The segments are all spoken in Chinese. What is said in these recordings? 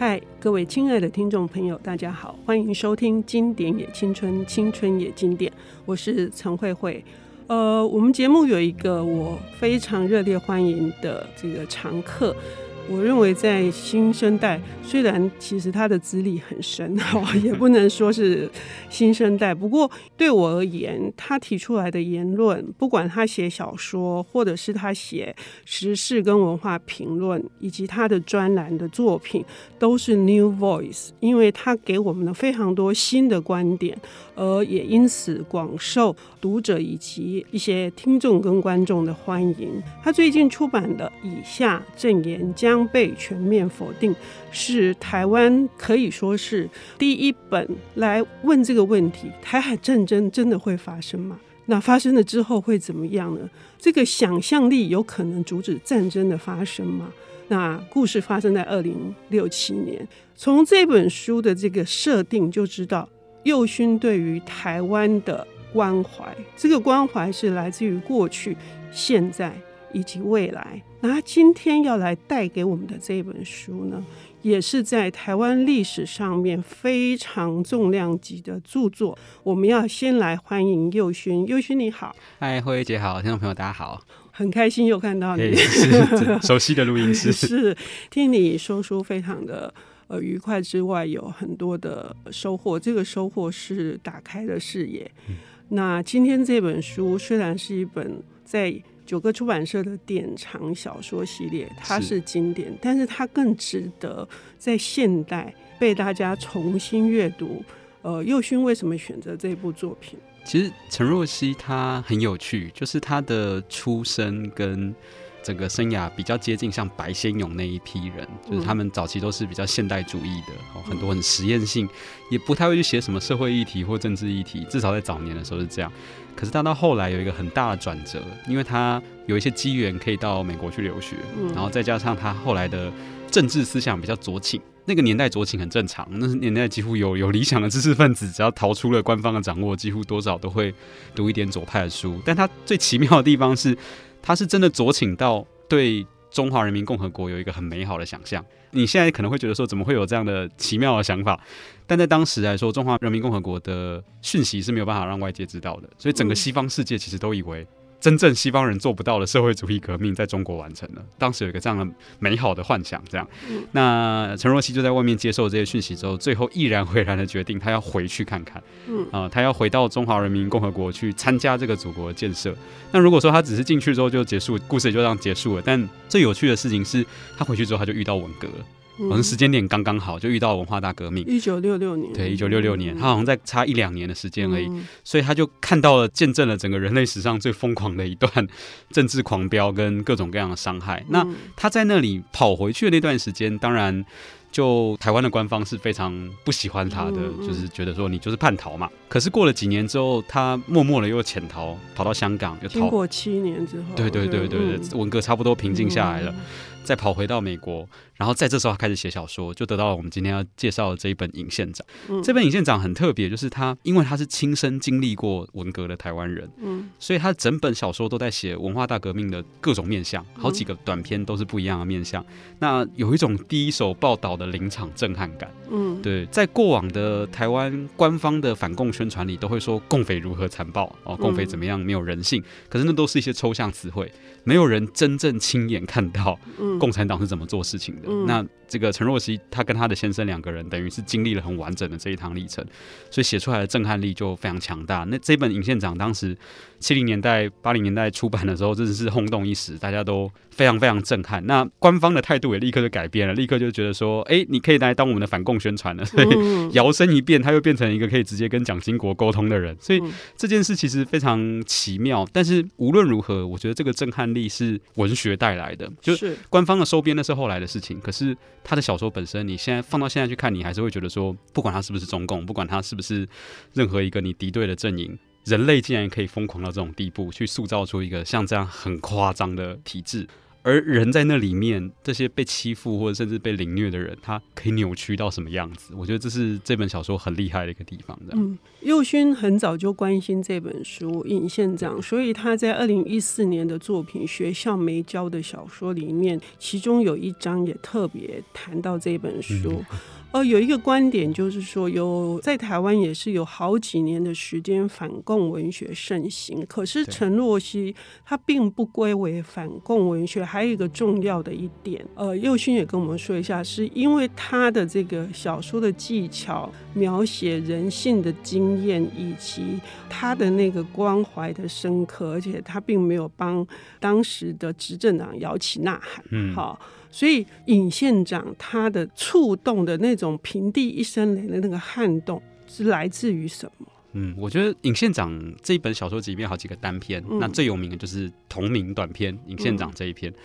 嗨，各位亲爱的听众朋友，大家好，欢迎收听《经典也青春，青春也经典》，我是陈慧慧。呃，我们节目有一个我非常热烈欢迎的这个常客。我认为在新生代，虽然其实他的资历很深哈，也不能说是新生代。不过对我而言，他提出来的言论，不管他写小说，或者是他写时事跟文化评论，以及他的专栏的作品，都是 New Voice，因为他给我们了非常多新的观点，而也因此广受读者以及一些听众跟观众的欢迎。他最近出版的《以下证言将》被全面否定，是台湾可以说是第一本来问这个问题：台海战争真的会发生吗？那发生了之后会怎么样呢？这个想象力有可能阻止战争的发生吗？那故事发生在二零六七年，从这本书的这个设定就知道，右勋对于台湾的关怀，这个关怀是来自于过去、现在。以及未来，那他今天要来带给我们的这本书呢，也是在台湾历史上面非常重量级的著作。我们要先来欢迎右勋，右勋你好，嗨，慧慧姐好，听众朋友大家好，很开心又看到你，是熟悉的录音室，是听你说书非常的呃愉快之外，有很多的收获，这个收获是打开了视野。嗯、那今天这本书虽然是一本在九个出版社的典藏小说系列，它是经典，是但是它更值得在现代被大家重新阅读。呃，右勋为什么选择这部作品？其实陈若曦她很有趣，就是她的出身跟整个生涯比较接近，像白先勇那一批人，就是他们早期都是比较现代主义的，哦、很多很实验性，也不太会去写什么社会议题或政治议题，至少在早年的时候是这样。可是他到后来有一个很大的转折，因为他有一些机缘可以到美国去留学，嗯、然后再加上他后来的政治思想比较左倾，那个年代酌情很正常，那年代几乎有有理想的知识分子，只要逃出了官方的掌握，几乎多少都会读一点左派的书。但他最奇妙的地方是，他是真的酌情到对中华人民共和国有一个很美好的想象。你现在可能会觉得说，怎么会有这样的奇妙的想法？但在当时来说，中华人民共和国的讯息是没有办法让外界知道的，所以整个西方世界其实都以为真正西方人做不到的社会主义革命在中国完成了。当时有一个这样的美好的幻想，这样。那陈若曦就在外面接受这些讯息之后，最后毅然决然的决定，他要回去看看。嗯啊，他要回到中华人民共和国去参加这个祖国的建设。那如果说他只是进去之后就结束，故事也就这样结束了。但最有趣的事情是他回去之后他就遇到文革了。好像时间点刚刚好，就遇到文化大革命。一九六六年，对，一九六六年，他好像在差一两年的时间而已，所以他就看到了、见证了整个人类史上最疯狂的一段政治狂飙跟各种各样的伤害。那他在那里跑回去的那段时间，当然就台湾的官方是非常不喜欢他的，就是觉得说你就是叛逃嘛。可是过了几年之后，他默默的又潜逃，跑到香港，又逃。过七年之后，对对对对对，文革差不多平静下来了。再跑回到美国，然后在这时候他开始写小说，就得到了我们今天要介绍的这一本《尹县长》。嗯、这本《尹县长》很特别，就是他因为他是亲身经历过文革的台湾人，嗯，所以他整本小说都在写文化大革命的各种面相，好几个短篇都是不一样的面相。嗯、那有一种第一手报道的临场震撼感，嗯，对，在过往的台湾官方的反共宣传里，都会说共匪如何残暴哦，共匪怎么样没有人性，嗯、可是那都是一些抽象词汇，没有人真正亲眼看到，嗯。共产党是怎么做事情的？那这个陈若曦，她跟她的先生两个人，等于是经历了很完整的这一趟历程，所以写出来的震撼力就非常强大。那这本《尹县长》当时七零年代、八零年代出版的时候，真的是轰动一时，大家都非常非常震撼。那官方的态度也立刻就改变了，立刻就觉得说：“哎，你可以来当我们的反共宣传了。”所以摇身一变，他又变成一个可以直接跟蒋经国沟通的人。所以这件事其实非常奇妙。但是无论如何，我觉得这个震撼力是文学带来的，就是官方的收编那是后来的事情。可是他的小说本身，你现在放到现在去看，你还是会觉得说，不管他是不是中共，不管他是不是任何一个你敌对的阵营，人类竟然可以疯狂到这种地步，去塑造出一个像这样很夸张的体制。而人在那里面，这些被欺负或者甚至被凌虐的人，他可以扭曲到什么样子？我觉得这是这本小说很厉害的一个地方。嗯，佑勋很早就关心这本书《尹县长》，所以他在二零一四年的作品《学校没教的小说》里面，其中有一章也特别谈到这本书。嗯呃，有一个观点就是说，有在台湾也是有好几年的时间反共文学盛行，可是陈若曦她并不归为反共文学。还有一个重要的一点，呃，佑勋也跟我们说一下，是因为他的这个小说的技巧、描写人性的经验，以及他的那个关怀的深刻，而且他并没有帮当时的执政党摇旗呐喊，嗯，好。所以尹县长他的触动的那种平地一声雷的那个撼动是来自于什么？嗯，我觉得尹县长这一本小说集里面好几个单篇，嗯、那最有名的就是同名短篇《尹县长》这一篇。嗯、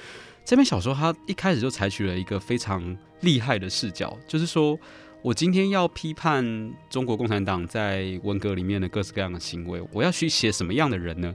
这篇小说他一开始就采取了一个非常厉害的视角，就是说我今天要批判中国共产党在文革里面的各式各样的行为，我要去写什么样的人呢？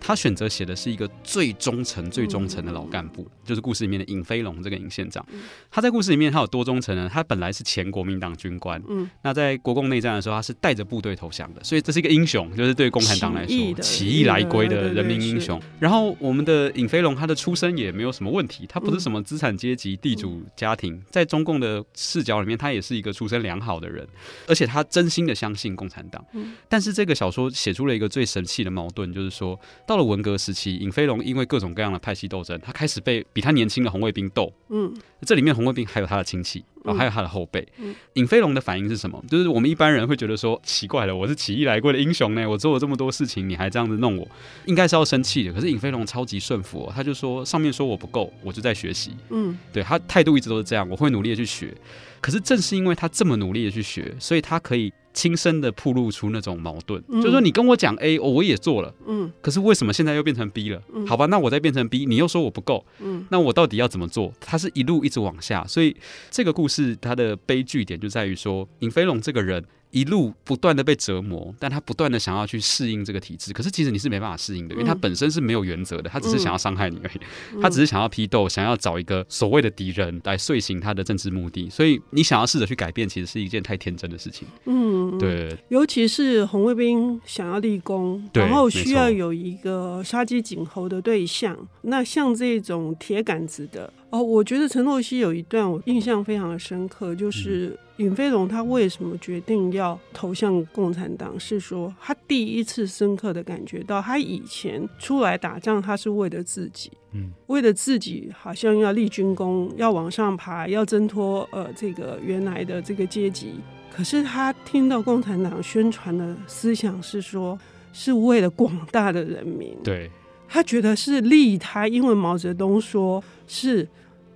他选择写的是一个最忠诚、最忠诚的老干部，就是故事里面的尹飞龙这个尹县长。他在故事里面他有多忠诚呢？他本来是前国民党军官，嗯，那在国共内战的时候，他是带着部队投降的，所以这是一个英雄，就是对共产党来说起义来归的人民英雄。然后我们的尹飞龙，他的出身也没有什么问题，他不是什么资产阶级地主家庭，在中共的视角里面，他也是一个出身良好的人，而且他真心的相信共产党。但是这个小说写出了一个最神奇的矛盾，就是说。到了文革时期，尹飞龙因为各种各样的派系斗争，他开始被比他年轻的红卫兵斗。嗯，这里面红卫兵还有他的亲戚，哦，还有他的后辈。尹飞龙的反应是什么？就是我们一般人会觉得说，奇怪了，我是起义来过的英雄呢，我做了这么多事情，你还这样子弄我，应该是要生气的。可是尹飞龙超级顺服，哦，他就说上面说我不够，我就在学习。嗯，对，他态度一直都是这样，我会努力的去学。可是正是因为他这么努力的去学，所以他可以。亲身的铺露出那种矛盾，嗯、就是说你跟我讲 A，哦，我也做了，嗯，可是为什么现在又变成 B 了？嗯、好吧，那我再变成 B，你又说我不够，嗯，那我到底要怎么做？他是一路一直往下，所以这个故事它的悲剧点就在于说，尹飞龙这个人。一路不断的被折磨，但他不断的想要去适应这个体制，可是其实你是没办法适应的，因为他本身是没有原则的，他只是想要伤害你而已，他只是想要批斗，想要找一个所谓的敌人来遂行他的政治目的，所以你想要试着去改变，其实是一件太天真的事情。嗯，对，尤其是红卫兵想要立功，然后需要有一个杀鸡儆猴的对象，那像这种铁杆子的。哦，我觉得陈若曦有一段我印象非常的深刻，就是尹飞龙他为什么决定要投向共产党，是说他第一次深刻的感觉到，他以前出来打仗，他是为了自己，嗯，为了自己，好像要立军功，要往上爬，要挣脱呃这个原来的这个阶级。可是他听到共产党宣传的思想是说，是为了广大的人民，对，他觉得是利他，因为毛泽东说是。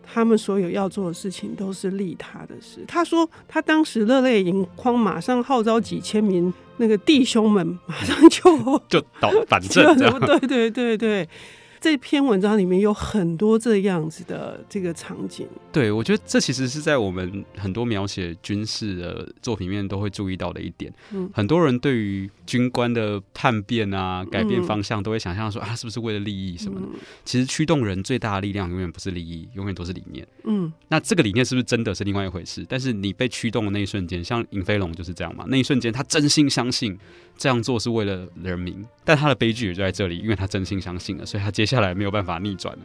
他们所有要做的事情都是利他的事。他说，他当时热泪盈眶，马上号召几千名那个弟兄们，马上就 就倒反正，对对对对。这篇文章里面有很多这样子的这个场景，对，我觉得这其实是在我们很多描写军事的作品里面都会注意到的一点。嗯，很多人对于军官的叛变啊、改变方向，都会想象说啊，是不是为了利益什么的？嗯，其实驱动人最大的力量永远不是利益，永远都是理念。嗯，那这个理念是不是真的是另外一回事？但是你被驱动的那一瞬间，像尹飞龙就是这样嘛？那一瞬间，他真心相信。这样做是为了人民，但他的悲剧也就在这里，因为他真心相信了，所以他接下来没有办法逆转了。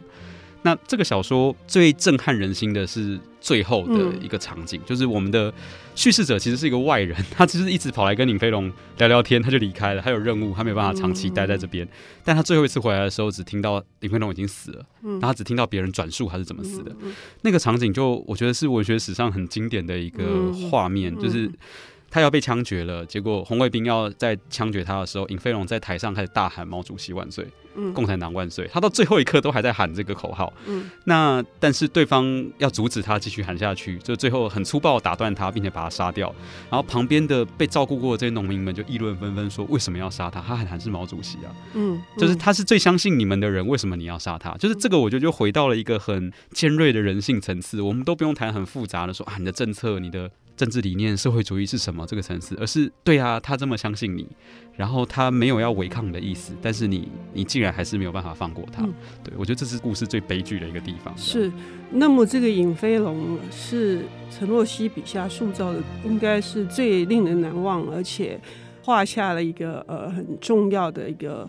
那这个小说最震撼人心的是最后的一个场景，嗯、就是我们的叙事者其实是一个外人，他其实一直跑来跟尹飞龙聊聊天，他就离开了，他有任务，他没有办法长期待在这边。嗯、但他最后一次回来的时候，只听到尹飞龙已经死了，嗯、然后他只听到别人转述他是怎么死的。嗯、那个场景就我觉得是文学史上很经典的一个画面，嗯、就是。他要被枪决了，结果红卫兵要在枪决他的时候，尹飞龙在台上开始大喊“毛主席万岁”，嗯，共产党万岁。他到最后一刻都还在喊这个口号，嗯，那但是对方要阻止他继续喊下去，就最后很粗暴打断他，并且把他杀掉。然后旁边的被照顾过的这些农民们就议论纷纷说：“为什么要杀他？他喊喊是毛主席啊，嗯，嗯，就是他是最相信你们的人，为什么你要杀他？就是这个，我觉得就回到了一个很尖锐的人性层次。我们都不用谈很复杂的说啊，你的政策，你的。”政治理念、社会主义是什么？这个层次，而是对啊，他这么相信你，然后他没有要违抗你的意思，但是你，你既竟然还是没有办法放过他。嗯、对，我觉得这是故事最悲剧的一个地方。是，那么这个尹飞龙是陈若曦笔下塑造的，应该是最令人难忘，而且画下了一个呃很重要的一个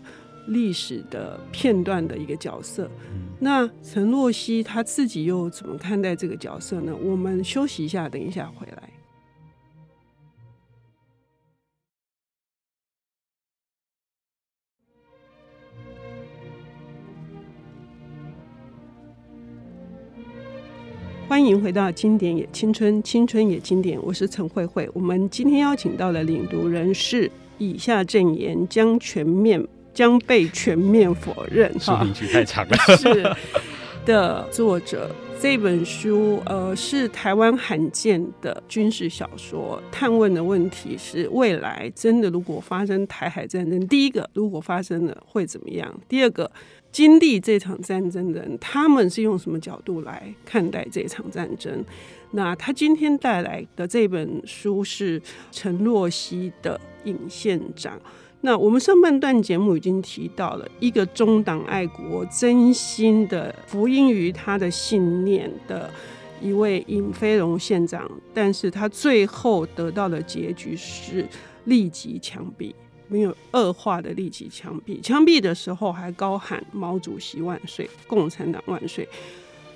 历史的片段的一个角色。嗯、那陈若曦她自己又怎么看待这个角色呢？我们休息一下，等一下回来。欢迎回到《经典也青春，青春也经典》，我是陈慧慧。我们今天邀请到的领读人是以下证言将全面将被全面否认。哈名句太长了。是的，作者这本书呃是台湾罕见的军事小说，探问的问题是：未来真的如果发生台海战争，第一个如果发生了会怎么样？第二个。经历这场战争的人，他们是用什么角度来看待这场战争？那他今天带来的这本书是陈若曦的《尹县长》。那我们上半段节目已经提到了一个中党爱国、真心的服膺于他的信念的一位尹飞龙县长，但是他最后得到的结局是立即枪毙。没有恶化的立即枪毙，枪毙的时候还高喊“毛主席万岁，共产党万岁”。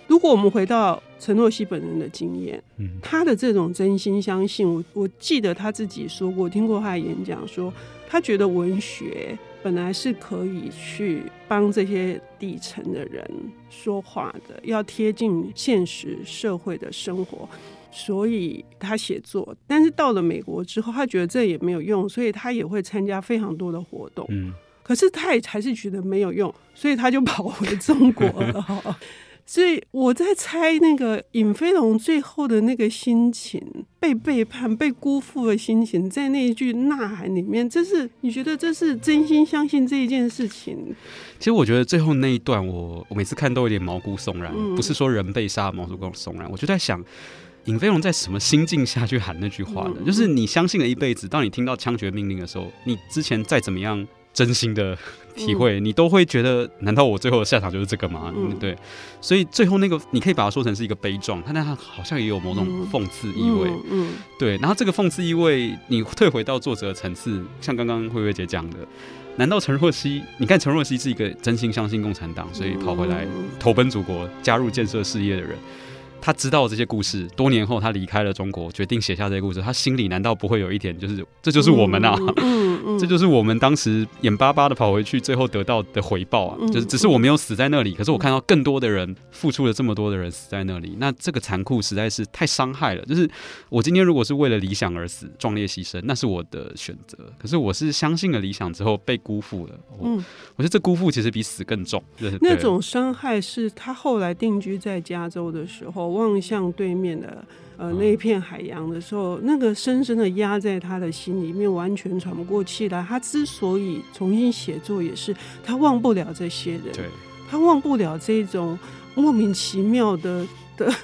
如果我们回到陈若曦本人的经验，他的这种真心相信，我我记得他自己说过，听过他的演讲说，他觉得文学本来是可以去帮这些底层的人说话的，要贴近现实社会的生活。所以他写作，但是到了美国之后，他觉得这也没有用，所以他也会参加非常多的活动。嗯，可是他也还是觉得没有用，所以他就跑回中国了。所以我在猜，那个尹飞龙最后的那个心情，被背叛、被辜负的心情，在那一句呐喊里面，这是你觉得这是真心相信这一件事情？其实我觉得最后那一段我，我我每次看都有点毛骨悚然。嗯、不是说人被杀毛骨悚然，我就在想。尹飞龙在什么心境下去喊那句话呢？嗯、就是你相信了一辈子，当你听到枪决命令的时候，你之前再怎么样真心的体会，嗯、你都会觉得，难道我最后的下场就是这个吗？嗯、对，所以最后那个你可以把它说成是一个悲壮，但它好像也有某种讽刺意味。嗯，嗯对。然后这个讽刺意味，你退回到作者的层次，像刚刚慧慧姐讲的，难道陈若曦？你看陈若曦是一个真心相信共产党，所以跑回来投奔祖国，加入建设事业的人。他知道这些故事，多年后他离开了中国，决定写下这些故事。他心里难道不会有一点，就是这就是我们啊，嗯嗯、这就是我们当时眼巴巴的跑回去，最后得到的回报啊，就是只是我没有死在那里，可是我看到更多的人付出了这么多的人死在那里，那这个残酷实在是太伤害了。就是我今天如果是为了理想而死，壮烈牺牲，那是我的选择。可是我是相信了理想之后被辜负了。我，嗯、我觉得这辜负其实比死更重。就是、那种伤害是他后来定居在加州的时候。望向对面的呃那一片海洋的时候，那个深深的压在他的心里面，完全喘不过气来。他之所以重新写作，也是他忘不了这些人，对他忘不了这种莫名其妙的的。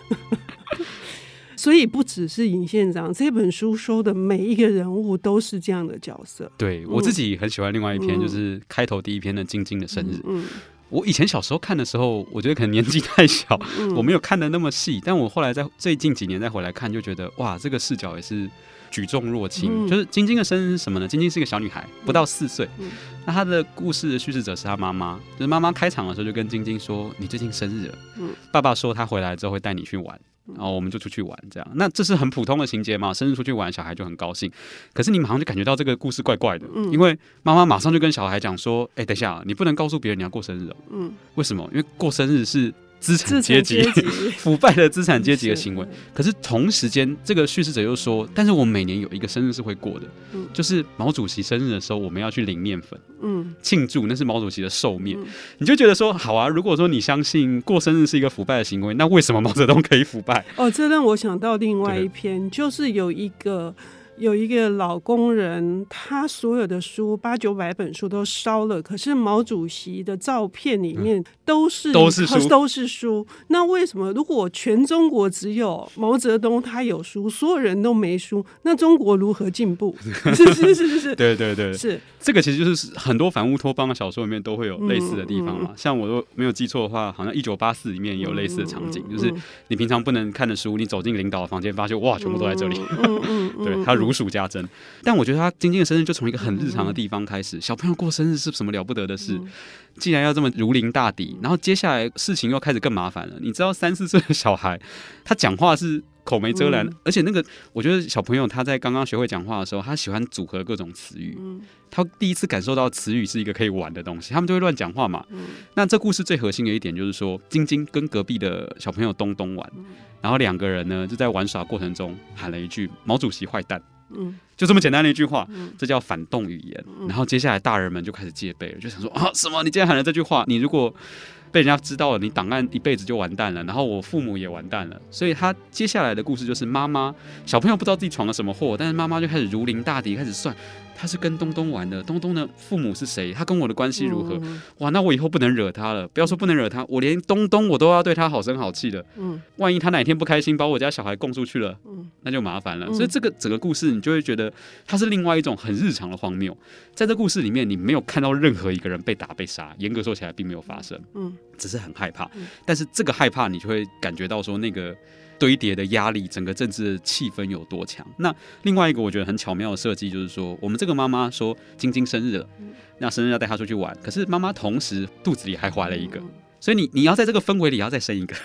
所以不只是尹县长，这本书说的每一个人物都是这样的角色。对我自己很喜欢另外一篇，就是开头第一篇的晶晶的生日。嗯。嗯我以前小时候看的时候，我觉得可能年纪太小，嗯、我没有看的那么细。但我后来在最近几年再回来看，就觉得哇，这个视角也是举重若轻。嗯、就是晶晶的生日是什么呢？晶晶是一个小女孩，不到四岁。嗯、那她的故事的叙事者是她妈妈，就是妈妈开场的时候就跟晶晶说：“你最近生日了。嗯”爸爸说他回来之后会带你去玩。然后我们就出去玩，这样，那这是很普通的情节嘛？生日出去玩，小孩就很高兴。可是你马上就感觉到这个故事怪怪的，嗯，因为妈妈马上就跟小孩讲说：“哎，等一下，你不能告诉别人你要过生日哦。”嗯，为什么？因为过生日是。资产阶级 腐败的资产阶级的行为，可是同时间，这个叙事者又说：“但是我每年有一个生日是会过的，嗯，就是毛主席生日的时候，我们要去领面粉，嗯，庆祝那是毛主席的寿面。嗯，你就觉得说，好啊，如果说你相信过生日是一个腐败的行为，那为什么毛泽东可以腐败？哦，这让我想到另外一篇，就是有一个有一个老工人，他所有的书八九百本书都烧了，可是毛主席的照片里面都是、嗯、都是书 都是书。那为什么如果全中国只有毛泽东他有书，所有人都没书，那中国如何进步？是是是是是，对对对，是这个其实就是很多反乌托邦的小说里面都会有类似的地方嘛。嗯嗯、像我都没有记错的话，好像《一九八四》里面也有类似的场景，就是你平常不能看的书，你走进领导的房间，发现哇，全部都在这里。嗯嗯嗯、对他如数家珍。但我觉得他晶晶的生日就从一个很日常的地方开始。小朋友过生日是什么了不得的事？既然要这么如临大敌，然后接下来事情又开始更麻烦了。你知道三四岁的小孩，他讲话是口没遮拦，而且那个我觉得小朋友他在刚刚学会讲话的时候，他喜欢组合各种词语。他第一次感受到词语是一个可以玩的东西，他们就会乱讲话嘛。那这故事最核心的一点就是说，晶晶跟隔壁的小朋友东东玩，然后两个人呢就在玩耍过程中喊了一句“毛主席坏蛋”。嗯，就这么简单的一句话，这叫反动语言。然后接下来大人们就开始戒备了，就想说啊，什么？你竟然喊了这句话？你如果被人家知道了，你档案一辈子就完蛋了。然后我父母也完蛋了。所以他接下来的故事就是妈妈，小朋友不知道自己闯了什么祸，但是妈妈就开始如临大敌，开始算。他是跟东东玩的，东东的父母是谁？他跟我的关系如何？嗯、哇，那我以后不能惹他了。不要说不能惹他，我连东东我都要对他好声好气的。嗯，万一他哪天不开心，把我家小孩供出去了，嗯，那就麻烦了。嗯、所以这个整个故事，你就会觉得它是另外一种很日常的荒谬。在这故事里面，你没有看到任何一个人被打被杀，严格说起来并没有发生。嗯，只是很害怕。嗯、但是这个害怕，你就会感觉到说那个。堆叠的压力，整个政治的气氛有多强？那另外一个我觉得很巧妙的设计，就是说，我们这个妈妈说晶晶生日了，那生日要带她出去玩，可是妈妈同时肚子里还怀了一个，所以你你要在这个氛围里要再生一个。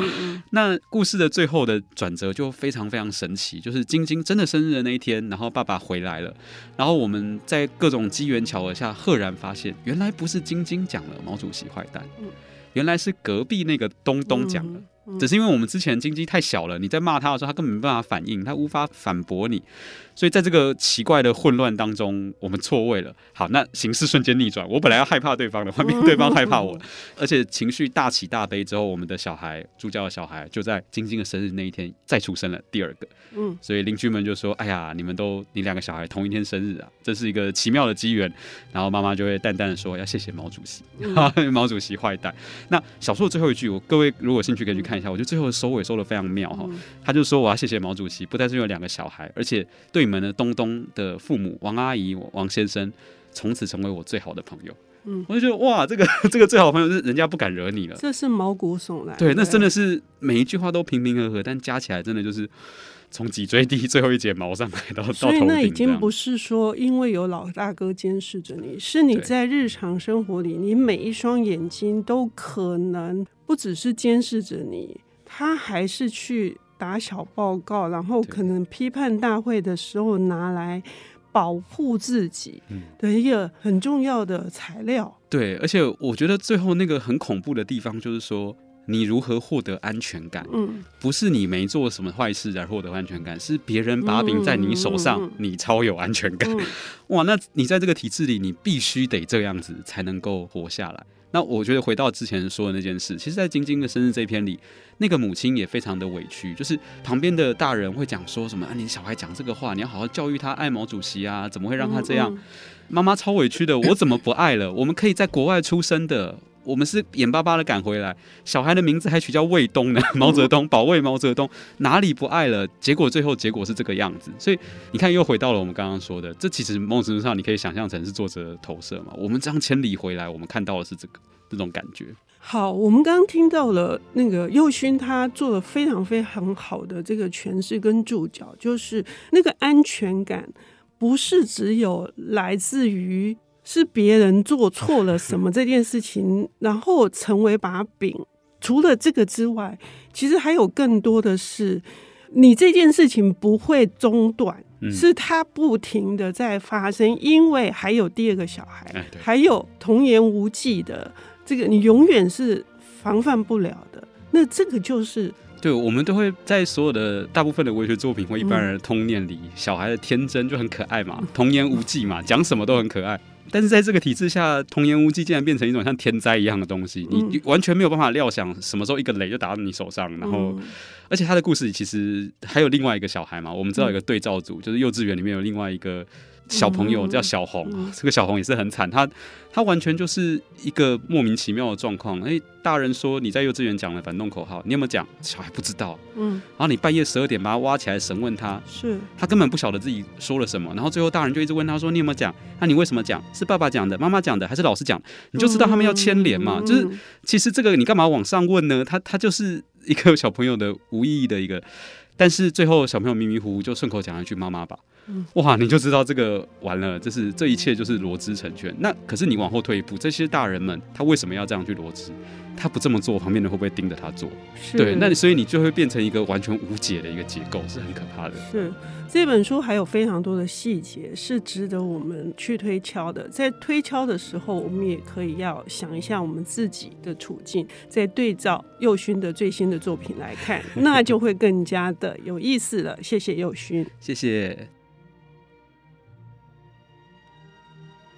那故事的最后的转折就非常非常神奇，就是晶晶真的生日的那一天，然后爸爸回来了，然后我们在各种机缘巧合下，赫然发现，原来不是晶晶讲了毛主席坏蛋，原来是隔壁那个东东讲了。只是因为我们之前经济太小了，你在骂他的时候，他根本没办法反应，他无法反驳你。所以在这个奇怪的混乱当中，我们错位了。好，那形势瞬间逆转，我本来要害怕对方的，换变对方害怕我，而且情绪大起大悲之后，我们的小孩，助教的小孩，就在晶晶的生日那一天再出生了第二个。嗯，所以邻居们就说：“哎呀，你们都你两个小孩同一天生日啊，这是一个奇妙的机缘。”然后妈妈就会淡淡的说：“要谢谢毛主席，嗯、毛主席坏蛋。”那小说的最后一句，我各位如果有兴趣可以去看一下，我觉得最后的收尾收的非常妙哈。他就说：“我要谢谢毛主席，不但是有两个小孩，而且对。”你们的东东的父母王阿姨、王先生，从此成为我最好的朋友。嗯，我就觉得哇，这个 这个最好的朋友是人家不敢惹你了，这是毛骨悚然。对，那真的是每一句话都平平和和，但加起来真的就是从脊椎第最后一节毛上来到到头顶。所以那已经不是说因为有老大哥监视着你，是你在日常生活里，你每一双眼睛都可能不只是监视着你，他还是去。打小报告，然后可能批判大会的时候拿来保护自己的一个很重要的材料。对，而且我觉得最后那个很恐怖的地方就是说，你如何获得安全感？嗯，不是你没做什么坏事而获得安全感，是别人把柄在你手上，你超有安全感。哇，那你在这个体制里，你必须得这样子才能够活下来。那我觉得回到之前说的那件事，其实，在晶晶的生日这一篇里，那个母亲也非常的委屈，就是旁边的大人会讲说什么啊，你小孩讲这个话，你要好好教育他爱毛主席啊，怎么会让他这样？妈妈超委屈的，我怎么不爱了？我们可以在国外出生的，我们是眼巴巴的赶回来，小孩的名字还取叫卫东呢，毛泽东，保卫毛泽东，哪里不爱了？结果最后结果是这个样子，所以你看又回到了我们刚刚说的，这其实某种程度上你可以想象成是作者的投射嘛，我们这样千里回来，我们看到的是这个。这种感觉。好，我们刚刚听到了那个右勋，他做了非常非常好的这个诠释跟注脚，就是那个安全感不是只有来自于是别人做错了什么这件事情，然后成为把柄。除了这个之外，其实还有更多的是，你这件事情不会中断。是它不停的在发生，因为还有第二个小孩，还有童言无忌的这个，你永远是防范不了的。那这个就是，对，我们都会在所有的大部分的文学作品或一般人的童年里，小孩的天真就很可爱嘛，童言无忌嘛，讲什么都很可爱。但是在这个体制下，童言无忌竟然变成一种像天灾一样的东西，嗯、你完全没有办法料想什么时候一个雷就打到你手上。然后，嗯、而且他的故事里其实还有另外一个小孩嘛，我们知道有一个对照组，嗯、就是幼稚园里面有另外一个。小朋友叫小红，嗯、这个小红也是很惨，他他完全就是一个莫名其妙的状况。哎，大人说你在幼稚园讲了反动口号，你有没有讲？小孩不知道。嗯，然后你半夜十二点把他挖起来审问他，是他根本不晓得自己说了什么。然后最后大人就一直问他说：“你有没有讲？那你为什么讲？是爸爸讲的、妈妈讲的，还是老师讲？你就知道他们要牵连嘛。嗯、就是其实这个你干嘛往上问呢？他他就是一个小朋友的无意义的一个，但是最后小朋友迷迷糊糊就顺口讲了一句妈妈吧。”哇，你就知道这个完了，这是这一切就是罗织成圈。那可是你往后退一步，这些大人们他为什么要这样去罗织？他不这么做，旁边人会不会盯着他做？是对，那你所以你就会变成一个完全无解的一个结构，是很可怕的。是这本书还有非常多的细节是值得我们去推敲的。在推敲的时候，我们也可以要想一下我们自己的处境，在对照右勋的最新的作品来看，那就会更加的有意思了。谢谢右勋，谢谢。